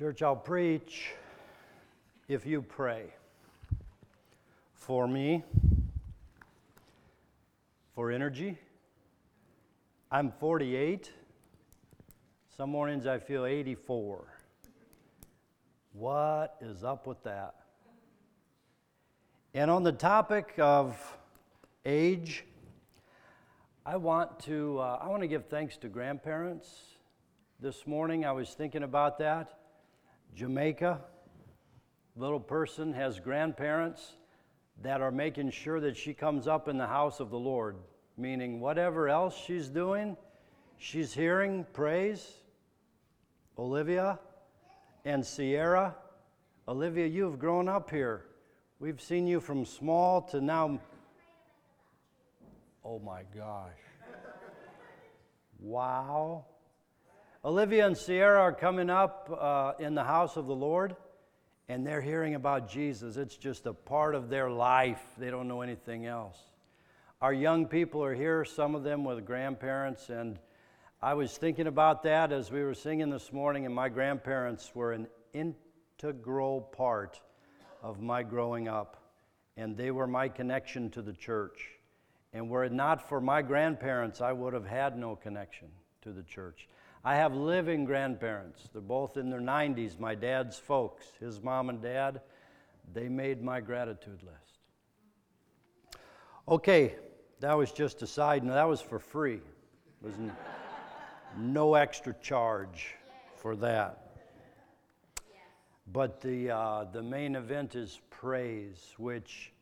Church, I'll preach if you pray for me, for energy. I'm 48. Some mornings I feel 84. What is up with that? And on the topic of age, I want to uh, I want to give thanks to grandparents. This morning I was thinking about that. Jamaica, little person has grandparents that are making sure that she comes up in the house of the Lord, meaning whatever else she's doing, she's hearing praise. Olivia and Sierra, Olivia, you've grown up here. We've seen you from small to now. Oh my gosh. Wow. Olivia and Sierra are coming up uh, in the house of the Lord, and they're hearing about Jesus. It's just a part of their life, they don't know anything else. Our young people are here, some of them with grandparents, and I was thinking about that as we were singing this morning, and my grandparents were an integral part of my growing up, and they were my connection to the church. And were it not for my grandparents, I would have had no connection to the church. I have living grandparents. They're both in their 90s, my dad's folks, his mom and dad. They made my gratitude list. Okay, that was just a side note. That was for free. It was no extra charge for that. But the, uh, the main event is praise, which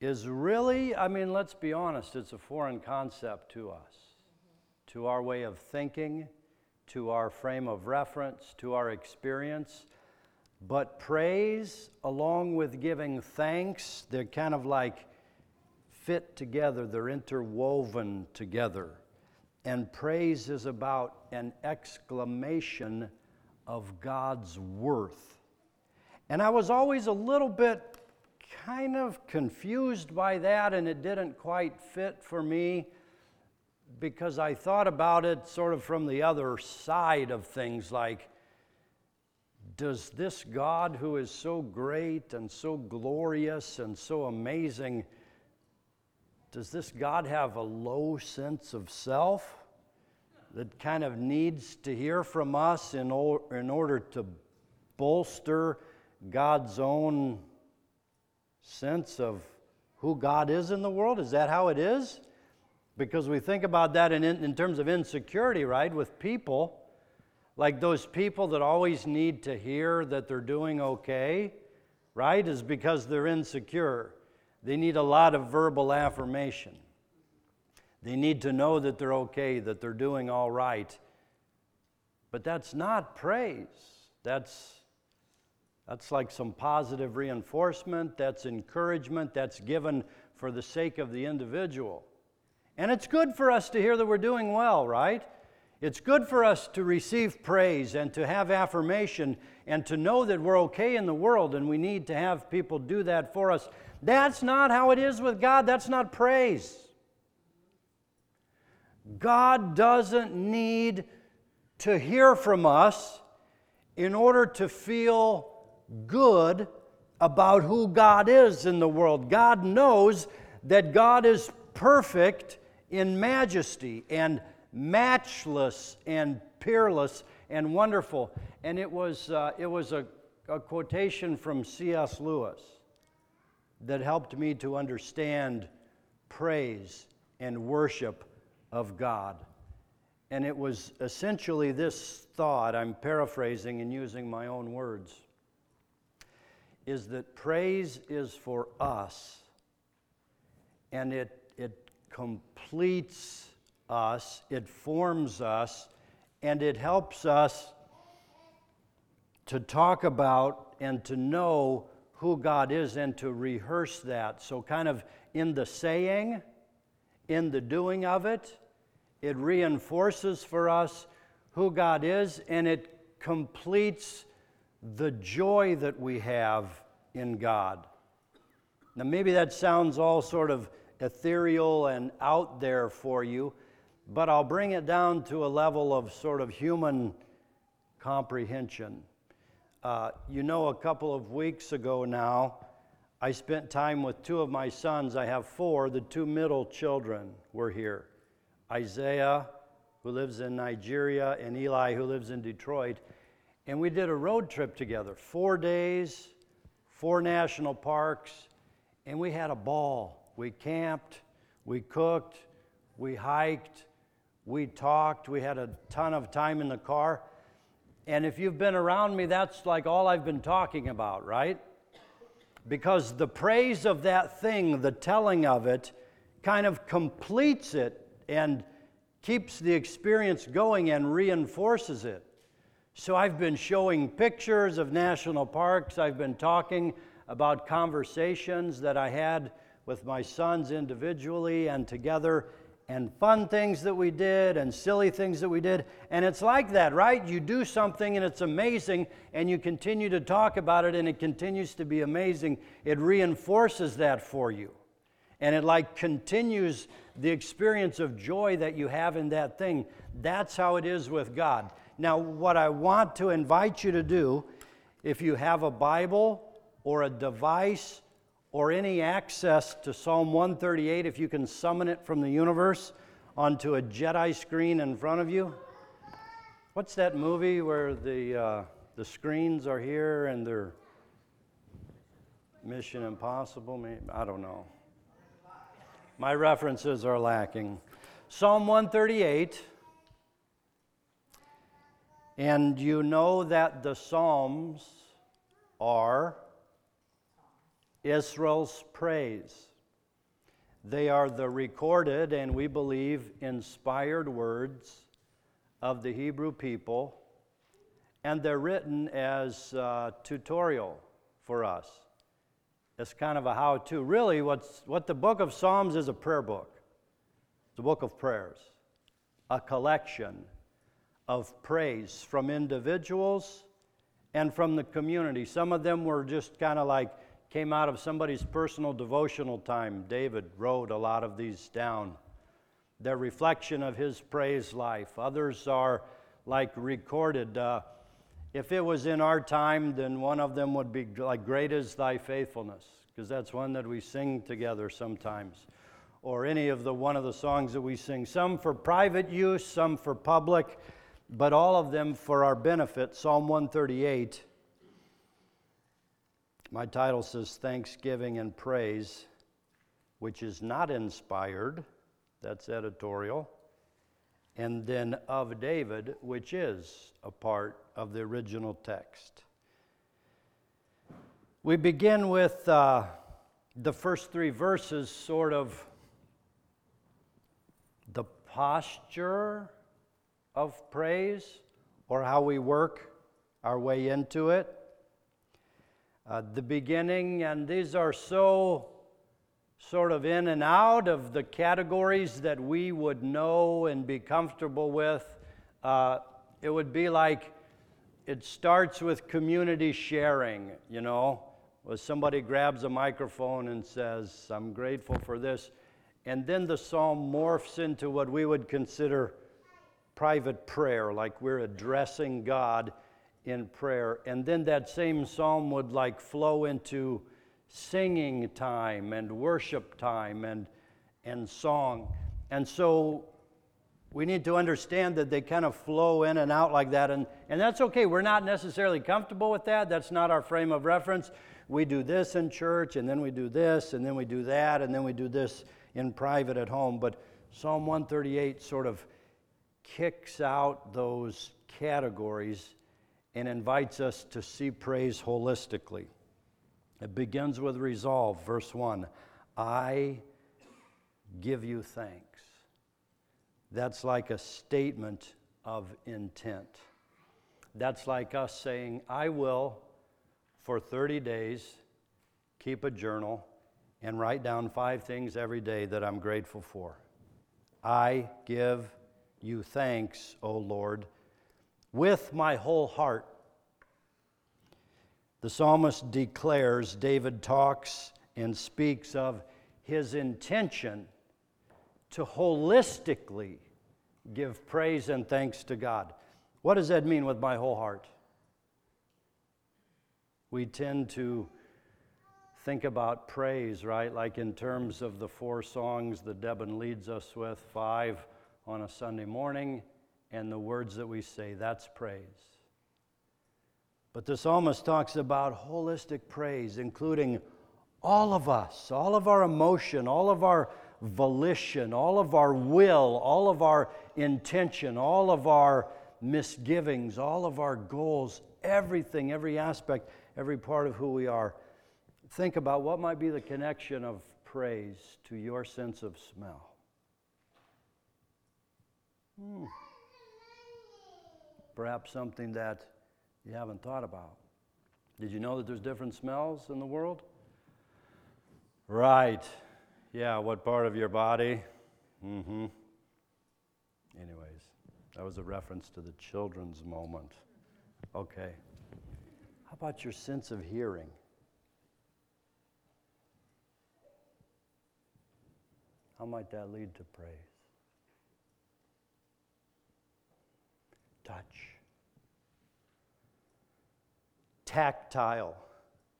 is really, I mean, let's be honest, it's a foreign concept to us, to our way of thinking to our frame of reference, to our experience. But praise, along with giving thanks, they're kind of like fit together, they're interwoven together. And praise is about an exclamation of God's worth. And I was always a little bit kind of confused by that, and it didn't quite fit for me because I thought about it sort of from the other side of things like, does this God who is so great and so glorious and so amazing, does this God have a low sense of self that kind of needs to hear from us in, o- in order to bolster God's own sense of who God is in the world? Is that how it is? Because we think about that in, in terms of insecurity, right? With people, like those people that always need to hear that they're doing okay, right? Is because they're insecure. They need a lot of verbal affirmation. They need to know that they're okay, that they're doing all right. But that's not praise. That's that's like some positive reinforcement, that's encouragement, that's given for the sake of the individual. And it's good for us to hear that we're doing well, right? It's good for us to receive praise and to have affirmation and to know that we're okay in the world and we need to have people do that for us. That's not how it is with God. That's not praise. God doesn't need to hear from us in order to feel good about who God is in the world. God knows that God is perfect in majesty and matchless and peerless and wonderful. And it was, uh, it was a, a quotation from C.S. Lewis that helped me to understand praise and worship of God. And it was essentially this thought, I'm paraphrasing and using my own words, is that praise is for us and it completes us, it forms us, and it helps us to talk about and to know who God is and to rehearse that. So, kind of in the saying, in the doing of it, it reinforces for us who God is and it completes the joy that we have in God. Now, maybe that sounds all sort of ethereal and out there for you, but I'll bring it down to a level of sort of human comprehension. Uh, you know, a couple of weeks ago now, I spent time with two of my sons. I have four. The two middle children were here Isaiah, who lives in Nigeria, and Eli, who lives in Detroit. And we did a road trip together four days, four national parks, and we had a ball. We camped, we cooked, we hiked, we talked, we had a ton of time in the car. And if you've been around me, that's like all I've been talking about, right? Because the praise of that thing, the telling of it, kind of completes it and keeps the experience going and reinforces it. So I've been showing pictures of national parks, I've been talking about conversations that I had with my sons individually and together and fun things that we did and silly things that we did. And it's like that, right? You do something and it's amazing, and you continue to talk about it, and it continues to be amazing. It reinforces that for you. And it like continues the experience of joy that you have in that thing. That's how it is with God. Now, what I want to invite you to do, if you have a Bible or a device or any access to Psalm 138, if you can summon it from the universe onto a Jedi screen in front of you. What's that movie where the, uh, the screens are here and they're Mission Impossible? Maybe? I don't know. My references are lacking. Psalm 138. And you know that the Psalms are Israel's praise. They are the recorded and we believe inspired words of the Hebrew people, and they're written as a tutorial for us. It's kind of a how to. Really, what's, what the book of Psalms is a prayer book, it's a book of prayers, a collection of praise from individuals and from the community. Some of them were just kind of like came out of somebody's personal devotional time. David wrote a lot of these down. They're reflection of his praise life. Others are like recorded. Uh, if it was in our time, then one of them would be like, Great is thy faithfulness, because that's one that we sing together sometimes. Or any of the one of the songs that we sing, some for private use, some for public, but all of them for our benefit. Psalm 138 my title says Thanksgiving and Praise, which is not inspired. That's editorial. And then of David, which is a part of the original text. We begin with uh, the first three verses, sort of the posture of praise or how we work our way into it uh, the beginning, and these are so sort of in and out of the categories that we would know and be comfortable with. Uh, it would be like it starts with community sharing, you know, where somebody grabs a microphone and says, I'm grateful for this. And then the psalm morphs into what we would consider private prayer, like we're addressing God in prayer. And then that same psalm would like flow into singing time and worship time and, and song. And so we need to understand that they kind of flow in and out like that. And, and that's okay. We're not necessarily comfortable with that. That's not our frame of reference. We do this in church, and then we do this, and then we do that, and then we do this in private at home. But Psalm 138 sort of kicks out those categories and invites us to see praise holistically. It begins with resolve, verse 1 I give you thanks. That's like a statement of intent. That's like us saying, I will, for 30 days, keep a journal and write down five things every day that I'm grateful for. I give you thanks, O Lord with my whole heart. The psalmist declares, David talks and speaks of his intention to holistically give praise and thanks to God. What does that mean with my whole heart? We tend to think about praise, right? Like in terms of the four songs that Devin leads us with, five on a Sunday morning, and the words that we say, that's praise. But the psalmist talks about holistic praise, including all of us, all of our emotion, all of our volition, all of our will, all of our intention, all of our misgivings, all of our goals, everything, every aspect, every part of who we are. Think about what might be the connection of praise to your sense of smell. Hmm. Perhaps something that you haven't thought about. Did you know that there's different smells in the world? Right. Yeah, what part of your body? Mm hmm. Anyways, that was a reference to the children's moment. Okay. How about your sense of hearing? How might that lead to praise? Touch. Tactile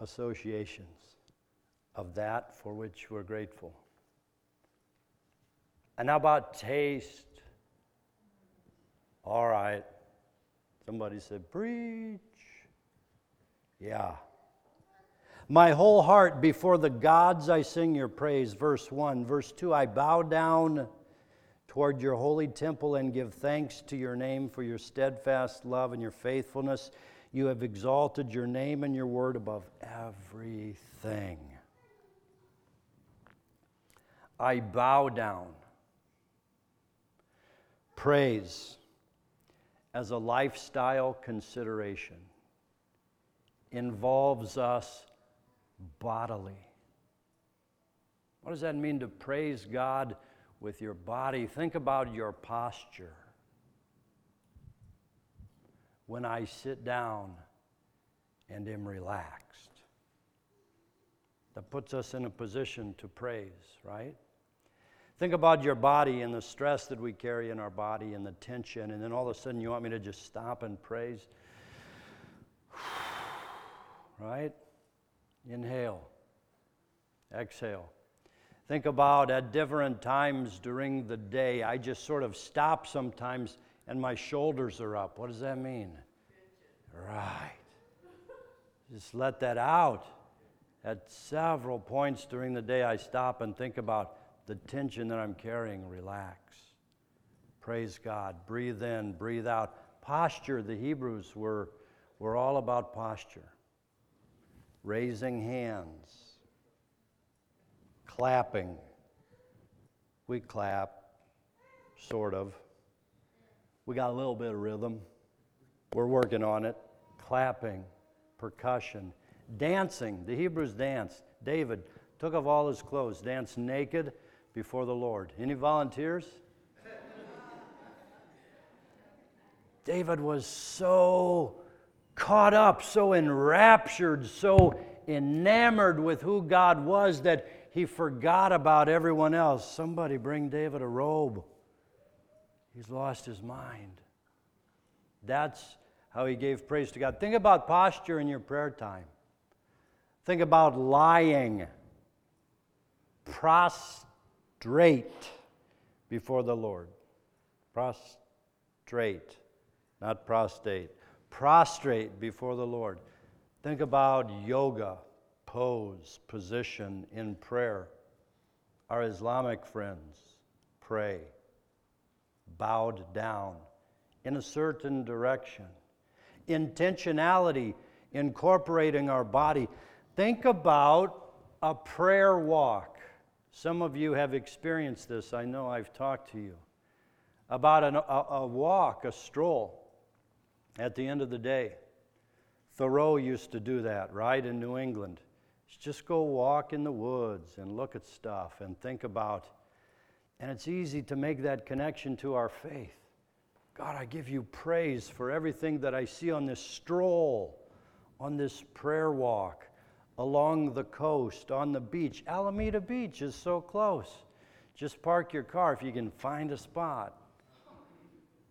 associations of that for which we're grateful. And how about taste? All right. Somebody said, Preach. Yeah. My whole heart before the gods I sing your praise. Verse 1. Verse 2 I bow down toward your holy temple and give thanks to your name for your steadfast love and your faithfulness. You have exalted your name and your word above everything. I bow down. Praise as a lifestyle consideration involves us bodily. What does that mean to praise God with your body? Think about your posture. When I sit down and am relaxed, that puts us in a position to praise, right? Think about your body and the stress that we carry in our body and the tension, and then all of a sudden you want me to just stop and praise. right? Inhale, exhale. Think about at different times during the day, I just sort of stop sometimes and my shoulders are up. What does that mean? Right. Just let that out. At several points during the day, I stop and think about the tension that I'm carrying, relax. Praise God. Breathe in, breathe out. Posture, the Hebrews were, were all about posture. Raising hands, clapping. We clap, sort of. We got a little bit of rhythm. We're working on it. Clapping, percussion, dancing. The Hebrews danced. David took off all his clothes, danced naked before the Lord. Any volunteers? David was so caught up, so enraptured, so enamored with who God was that he forgot about everyone else. Somebody bring David a robe. He's lost his mind. That's how he gave praise to God. Think about posture in your prayer time. Think about lying, prostrate before the Lord. Prostrate, not prostate. Prostrate before the Lord. Think about yoga, pose, position in prayer. Our Islamic friends pray, bowed down in a certain direction. Intentionality, incorporating our body. Think about a prayer walk. Some of you have experienced this. I know I've talked to you about an, a, a walk, a stroll at the end of the day. Thoreau used to do that, right, in New England. Just go walk in the woods and look at stuff and think about. And it's easy to make that connection to our faith. God, I give you praise for everything that I see on this stroll, on this prayer walk along the coast, on the beach. Alameda Beach is so close. Just park your car if you can find a spot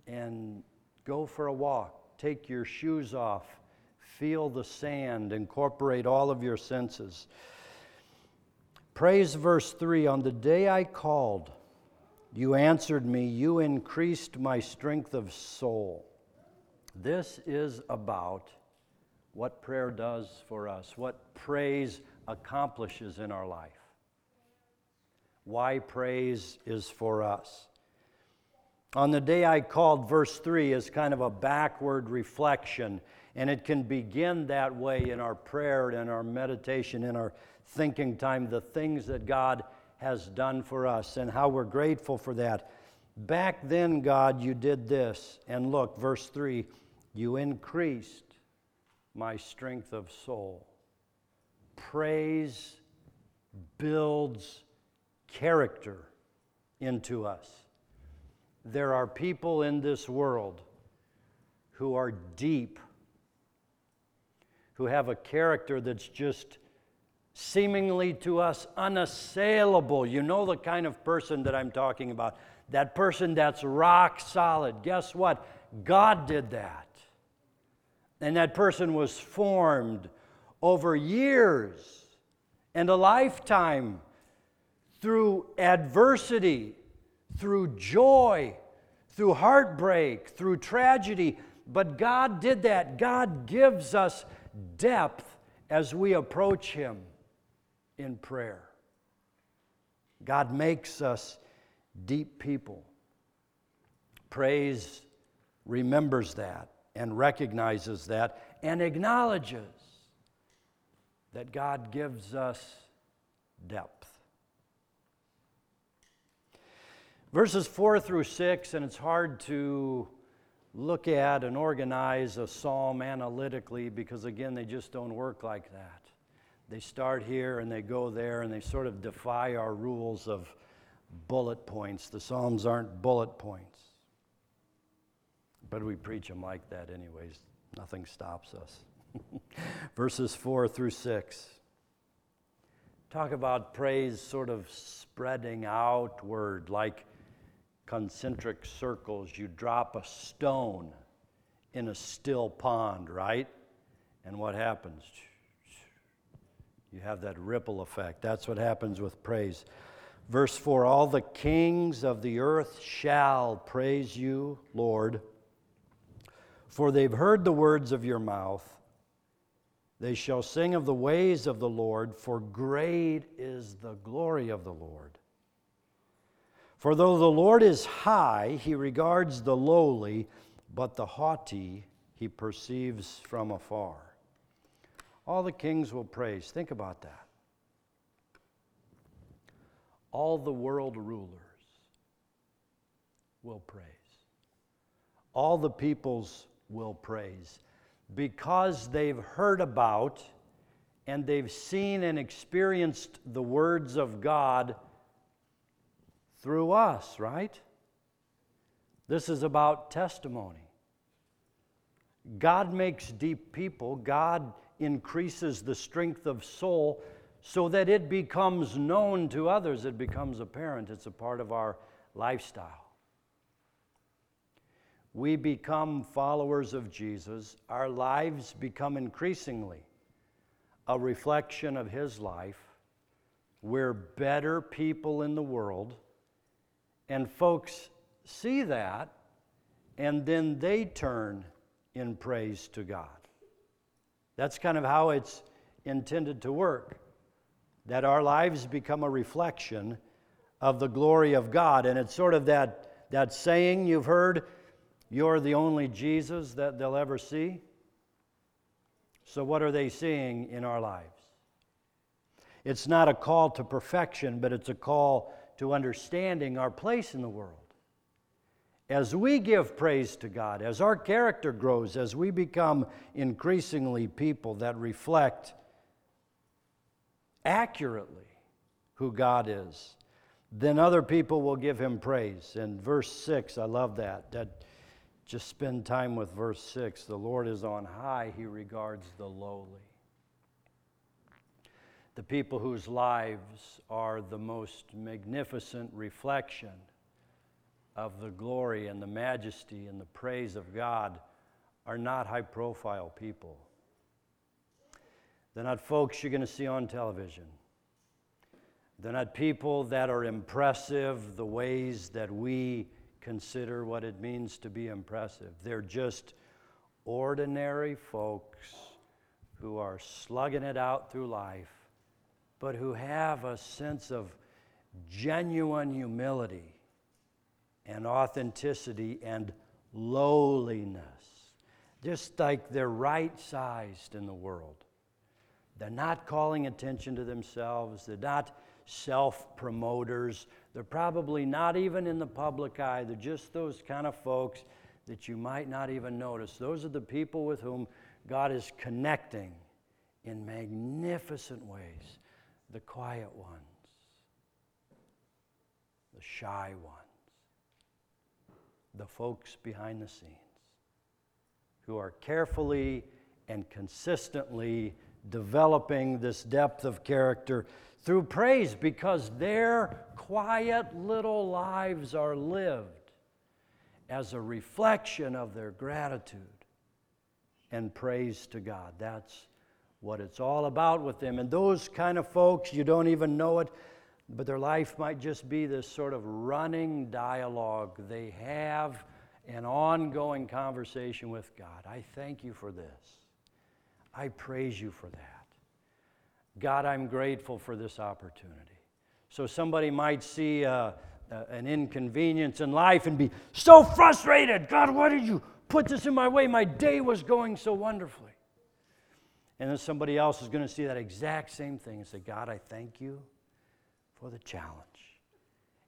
and go for a walk. Take your shoes off, Feel the sand, incorporate all of your senses. Praise verse 3 On the day I called, you answered me, you increased my strength of soul. This is about what prayer does for us, what praise accomplishes in our life. Why praise is for us. On the day I called, verse 3 is kind of a backward reflection, and it can begin that way in our prayer, in our meditation, in our thinking time, the things that God has done for us and how we're grateful for that. Back then, God, you did this. And look, verse 3 you increased my strength of soul. Praise builds character into us there are people in this world who are deep, who have a character that's just seemingly to us unassailable. You know the kind of person that I'm talking about. That person that's rock solid. Guess what? God did that. And that person was formed over years and a lifetime through adversity through joy, through heartbreak, through tragedy. But God did that. God gives us depth as we approach Him in prayer. God makes us deep people. Praise remembers that and recognizes that and acknowledges that God gives us depth. Verses 4 through 6, and it's hard to look at and organize a psalm analytically because, again, they just don't work like that. They start here and they go there and they sort of defy our rules of bullet points. The Psalms aren't bullet points. But we preach them like that, anyways. Nothing stops us. Verses 4 through 6. Talk about praise sort of spreading outward like concentric circles, you drop a stone in a still pond, right? And what happens? You have that ripple effect. That's what happens with praise. Verse 4 All the kings of the earth shall praise you, Lord, for they've heard the words of your mouth. They shall sing of the ways of the Lord, for great is the glory of the Lord. For though the Lord is high, he regards the lowly, but the haughty he perceives from afar. All the kings will praise. Think about that. All the world rulers will praise. All the peoples will praise because they've heard about and they've seen and experienced the words of God through us, right? This is about testimony. God makes deep people, God increases the strength of soul so that it becomes known to others, it becomes apparent, it's a part of our lifestyle. We become followers of Jesus, our lives become increasingly a reflection of His life. We're better people in the world and folks see that, and then they turn in praise to God. That's kind of how it's intended to work. That our lives become a reflection of the glory of God. And it's sort of that, that saying you've heard you're the only Jesus that they'll ever see. So, what are they seeing in our lives? It's not a call to perfection, but it's a call to understanding our place in the world. As we give praise to God, as our character grows, as we become increasingly people that reflect accurately who God is, then other people will give him praise. And verse 6, I love that. That just spend time with verse 6. The Lord is on high, he regards the lowly the people whose lives are the most magnificent reflection of the glory and the majesty and the praise of God are not high profile people. They're not folks you're going to see on television. They're not people that are impressive the ways that we consider what it means to be impressive. They're just ordinary folks who are slugging it out through life, but who have a sense of genuine humility and authenticity and lowliness. Just like they're right sized in the world. They're not calling attention to themselves, they're not self promoters, they're probably not even in the public eye. They're just those kind of folks that you might not even notice. Those are the people with whom God is connecting in magnificent ways the quiet ones, the shy ones, the folks behind the scenes who are carefully and consistently developing this depth of character through praise because their quiet little lives are lived as a reflection of their gratitude and praise to God. That's what it's all about with them. And those kind of folks, you don't even know it, but their life might just be this sort of running dialogue. They have an ongoing conversation with God. I thank you for this. I praise you for that. God, I'm grateful for this opportunity. So somebody might see uh, uh, an inconvenience in life and be so frustrated. God, why did you put this in my way? My day was going so wonderfully. And then somebody else is going to see that exact same thing and say, God, I thank you for the challenge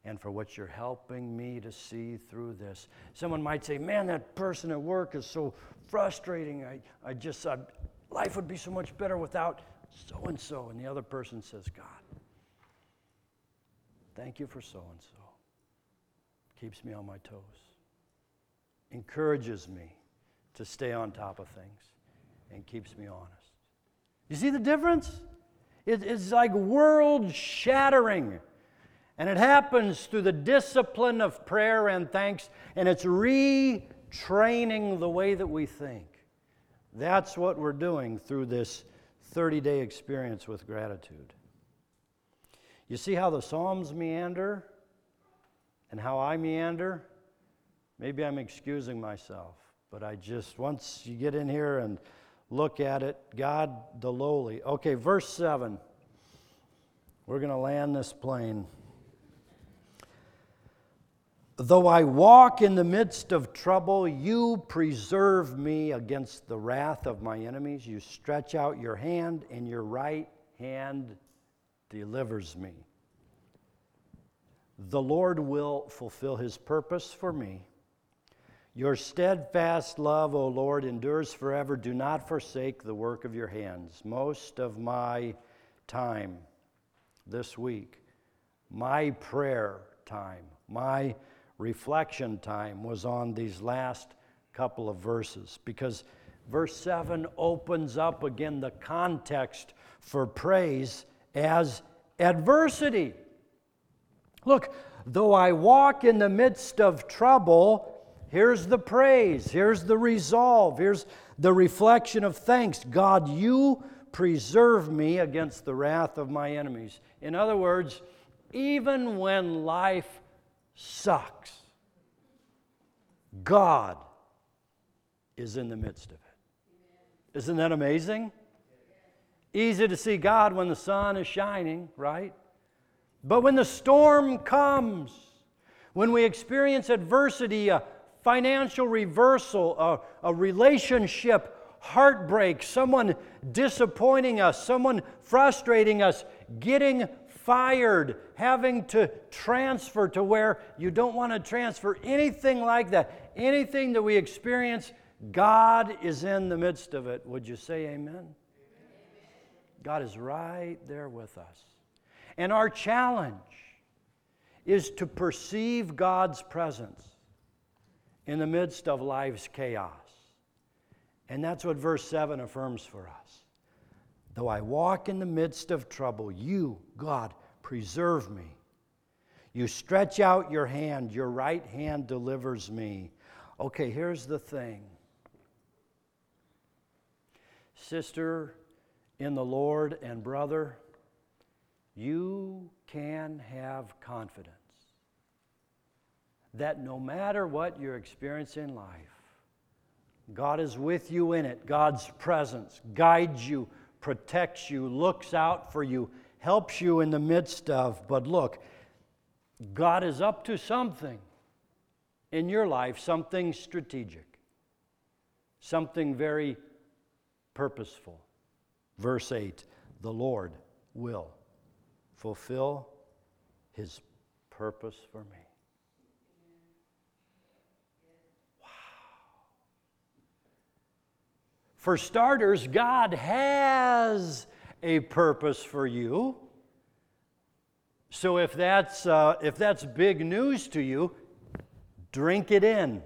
and for what you're helping me to see through this. Someone might say, Man, that person at work is so frustrating. I, I just, I, life would be so much better without so and so. And the other person says, God, thank you for so and so. Keeps me on my toes, encourages me to stay on top of things, and keeps me honest. You see the difference? It, it's like world shattering. And it happens through the discipline of prayer and thanks, and it's retraining the way that we think. That's what we're doing through this 30 day experience with gratitude. You see how the Psalms meander and how I meander? Maybe I'm excusing myself, but I just, once you get in here and look at it, God the lowly. Okay, verse 7. We're going to land this plane. Though I walk in the midst of trouble, you preserve me against the wrath of my enemies. You stretch out your hand, and your right hand delivers me. The Lord will fulfill his purpose for me. Your steadfast love, O Lord, endures forever. Do not forsake the work of your hands. Most of my time this week, my prayer time, my reflection time was on these last couple of verses because verse 7 opens up again the context for praise as adversity. Look, though I walk in the midst of trouble, here's the praise, here's the resolve, here's the reflection of thanks. God, you preserve me against the wrath of my enemies. In other words, even when life sucks. God is in the midst of it. Isn't that amazing? Easy to see God when the sun is shining, right? But when the storm comes, when we experience adversity, financial reversal, a, a relationship heartbreak, someone disappointing us, someone frustrating us, getting fired, having to transfer to where you don't want to transfer, anything like that, anything that we experience, God is in the midst of it. Would you say amen? amen? God is right there with us. And our challenge is to perceive God's presence in the midst of life's chaos. And that's what verse 7 affirms for us. Though I walk in the midst of trouble, you, God, preserve me. You stretch out your hand, your right hand delivers me. Okay, here's the thing. Sister, in the Lord and brother, you can have confidence that no matter what you're experiencing in life, God is with you in it. God's presence guides you, protects you, looks out for you, helps you in the midst of. But look, God is up to something in your life, something strategic, something very purposeful. Verse 8 The Lord will fulfill his purpose for me. For starters, God has a purpose for you. So if that's, uh, if that's big news to you, drink it in.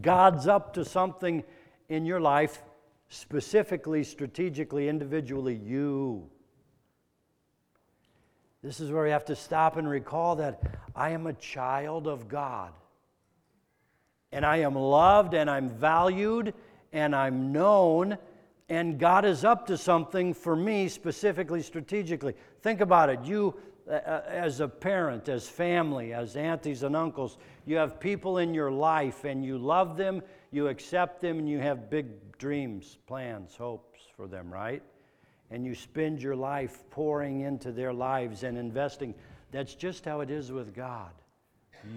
God's up to something in your life, specifically, strategically, individually, you. This is where we have to stop and recall that I am a child of God. And I am loved and I'm valued and I'm known, and God is up to something for me specifically, strategically. Think about it. You, uh, uh, as a parent, as family, as aunties and uncles, you have people in your life, and you love them, you accept them, and you have big dreams, plans, hopes for them, right? And you spend your life pouring into their lives and investing. That's just how it is with God.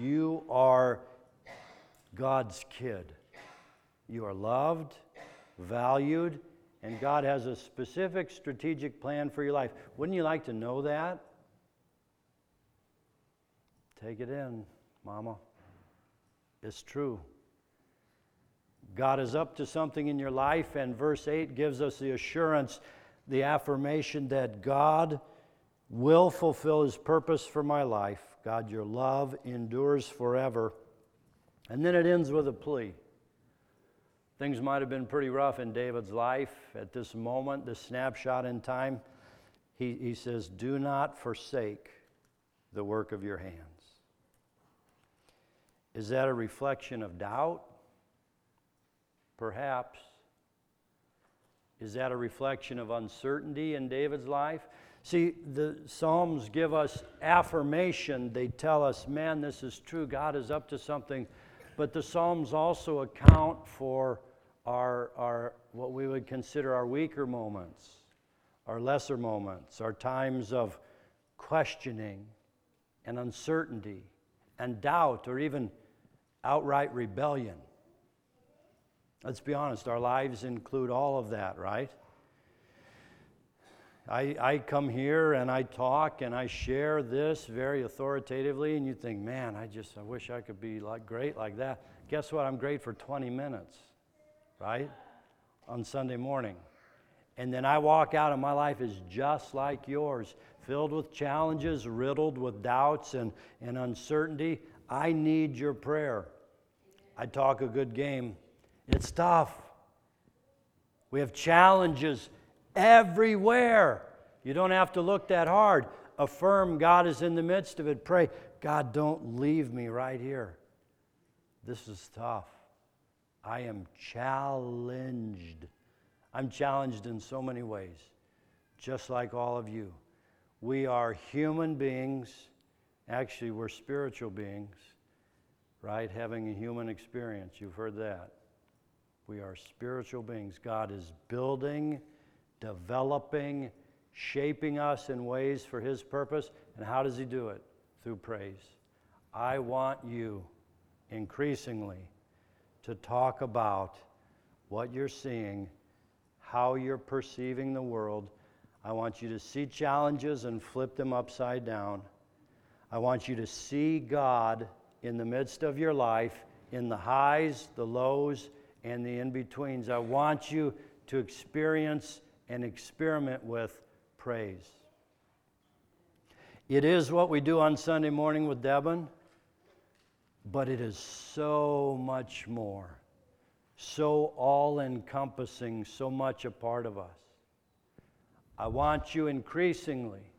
You are God's kid. You are loved, valued, and God has a specific strategic plan for your life. Wouldn't you like to know that? Take it in, Mama. It's true. God is up to something in your life, and verse 8 gives us the assurance, the affirmation that God will fulfill his purpose for my life. God, your love endures forever. And then it ends with a plea. Things might have been pretty rough in David's life at this moment, this snapshot in time. He, he says, Do not forsake the work of your hands. Is that a reflection of doubt? Perhaps. Is that a reflection of uncertainty in David's life? See, the Psalms give us affirmation. They tell us, man, this is true. God is up to something. But the Psalms also account for our, our, what we would consider our weaker moments, our lesser moments, our times of questioning and uncertainty and doubt or even outright rebellion. Let's be honest, our lives include all of that, right? I, I come here and I talk and I share this very authoritatively, and you think, man, I just I wish I could be like great like that. Guess what? I'm great for 20 minutes right? On Sunday morning. And then I walk out and my life is just like yours, filled with challenges, riddled with doubts and, and uncertainty. I need your prayer. I talk a good game. It's tough. We have challenges everywhere. You don't have to look that hard. Affirm God is in the midst of it. Pray, God, don't leave me right here. This is tough. I am challenged. I'm challenged in so many ways, just like all of you. We are human beings. Actually, we're spiritual beings, right? Having a human experience. You've heard that. We are spiritual beings. God is building, developing, shaping us in ways for His purpose. And how does He do it? Through praise. I want you increasingly to talk about what you're seeing, how you're perceiving the world. I want you to see challenges and flip them upside down. I want you to see God in the midst of your life, in the highs, the lows, and the in betweens. I want you to experience and experiment with praise. It is what we do on Sunday morning with Devin but it is so much more, so all encompassing, so much a part of us. I want you increasingly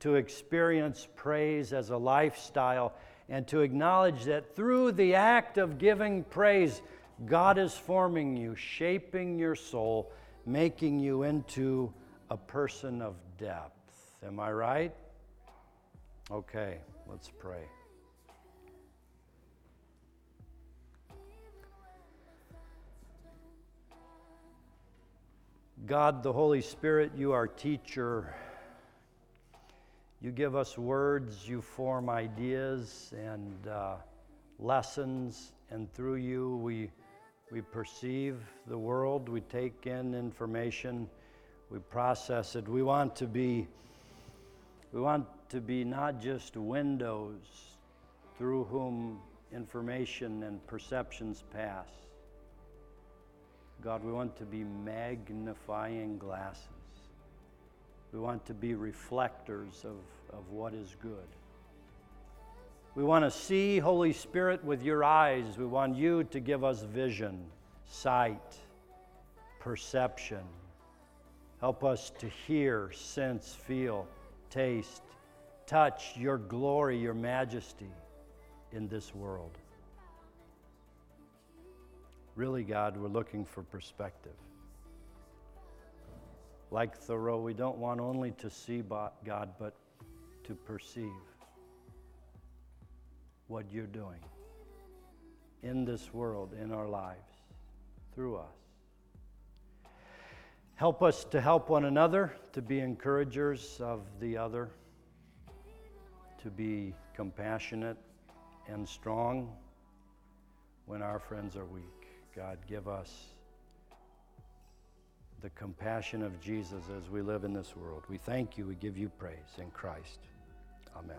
to experience praise as a lifestyle and to acknowledge that through the act of giving praise, God is forming you, shaping your soul, making you into a person of depth. Am I right? Okay, let's pray. God, the Holy Spirit, you are teacher. You give us words, you form ideas and uh, lessons, and through you we, we perceive the world, we take in information, we process it. We want to be, we want to be not just windows through whom information and perceptions pass. God, we want to be magnifying glasses. We want to be reflectors of, of what is good. We want to see, Holy Spirit, with your eyes. We want you to give us vision, sight, perception. Help us to hear, sense, feel, taste, touch your glory, your majesty in this world. Really, God, we're looking for perspective. Like Thoreau, we don't want only to see God, but to perceive what you're doing in this world, in our lives, through us. Help us to help one another, to be encouragers of the other, to be compassionate and strong when our friends are weak. God, give us the compassion of Jesus as we live in this world. We thank you. We give you praise in Christ. Amen.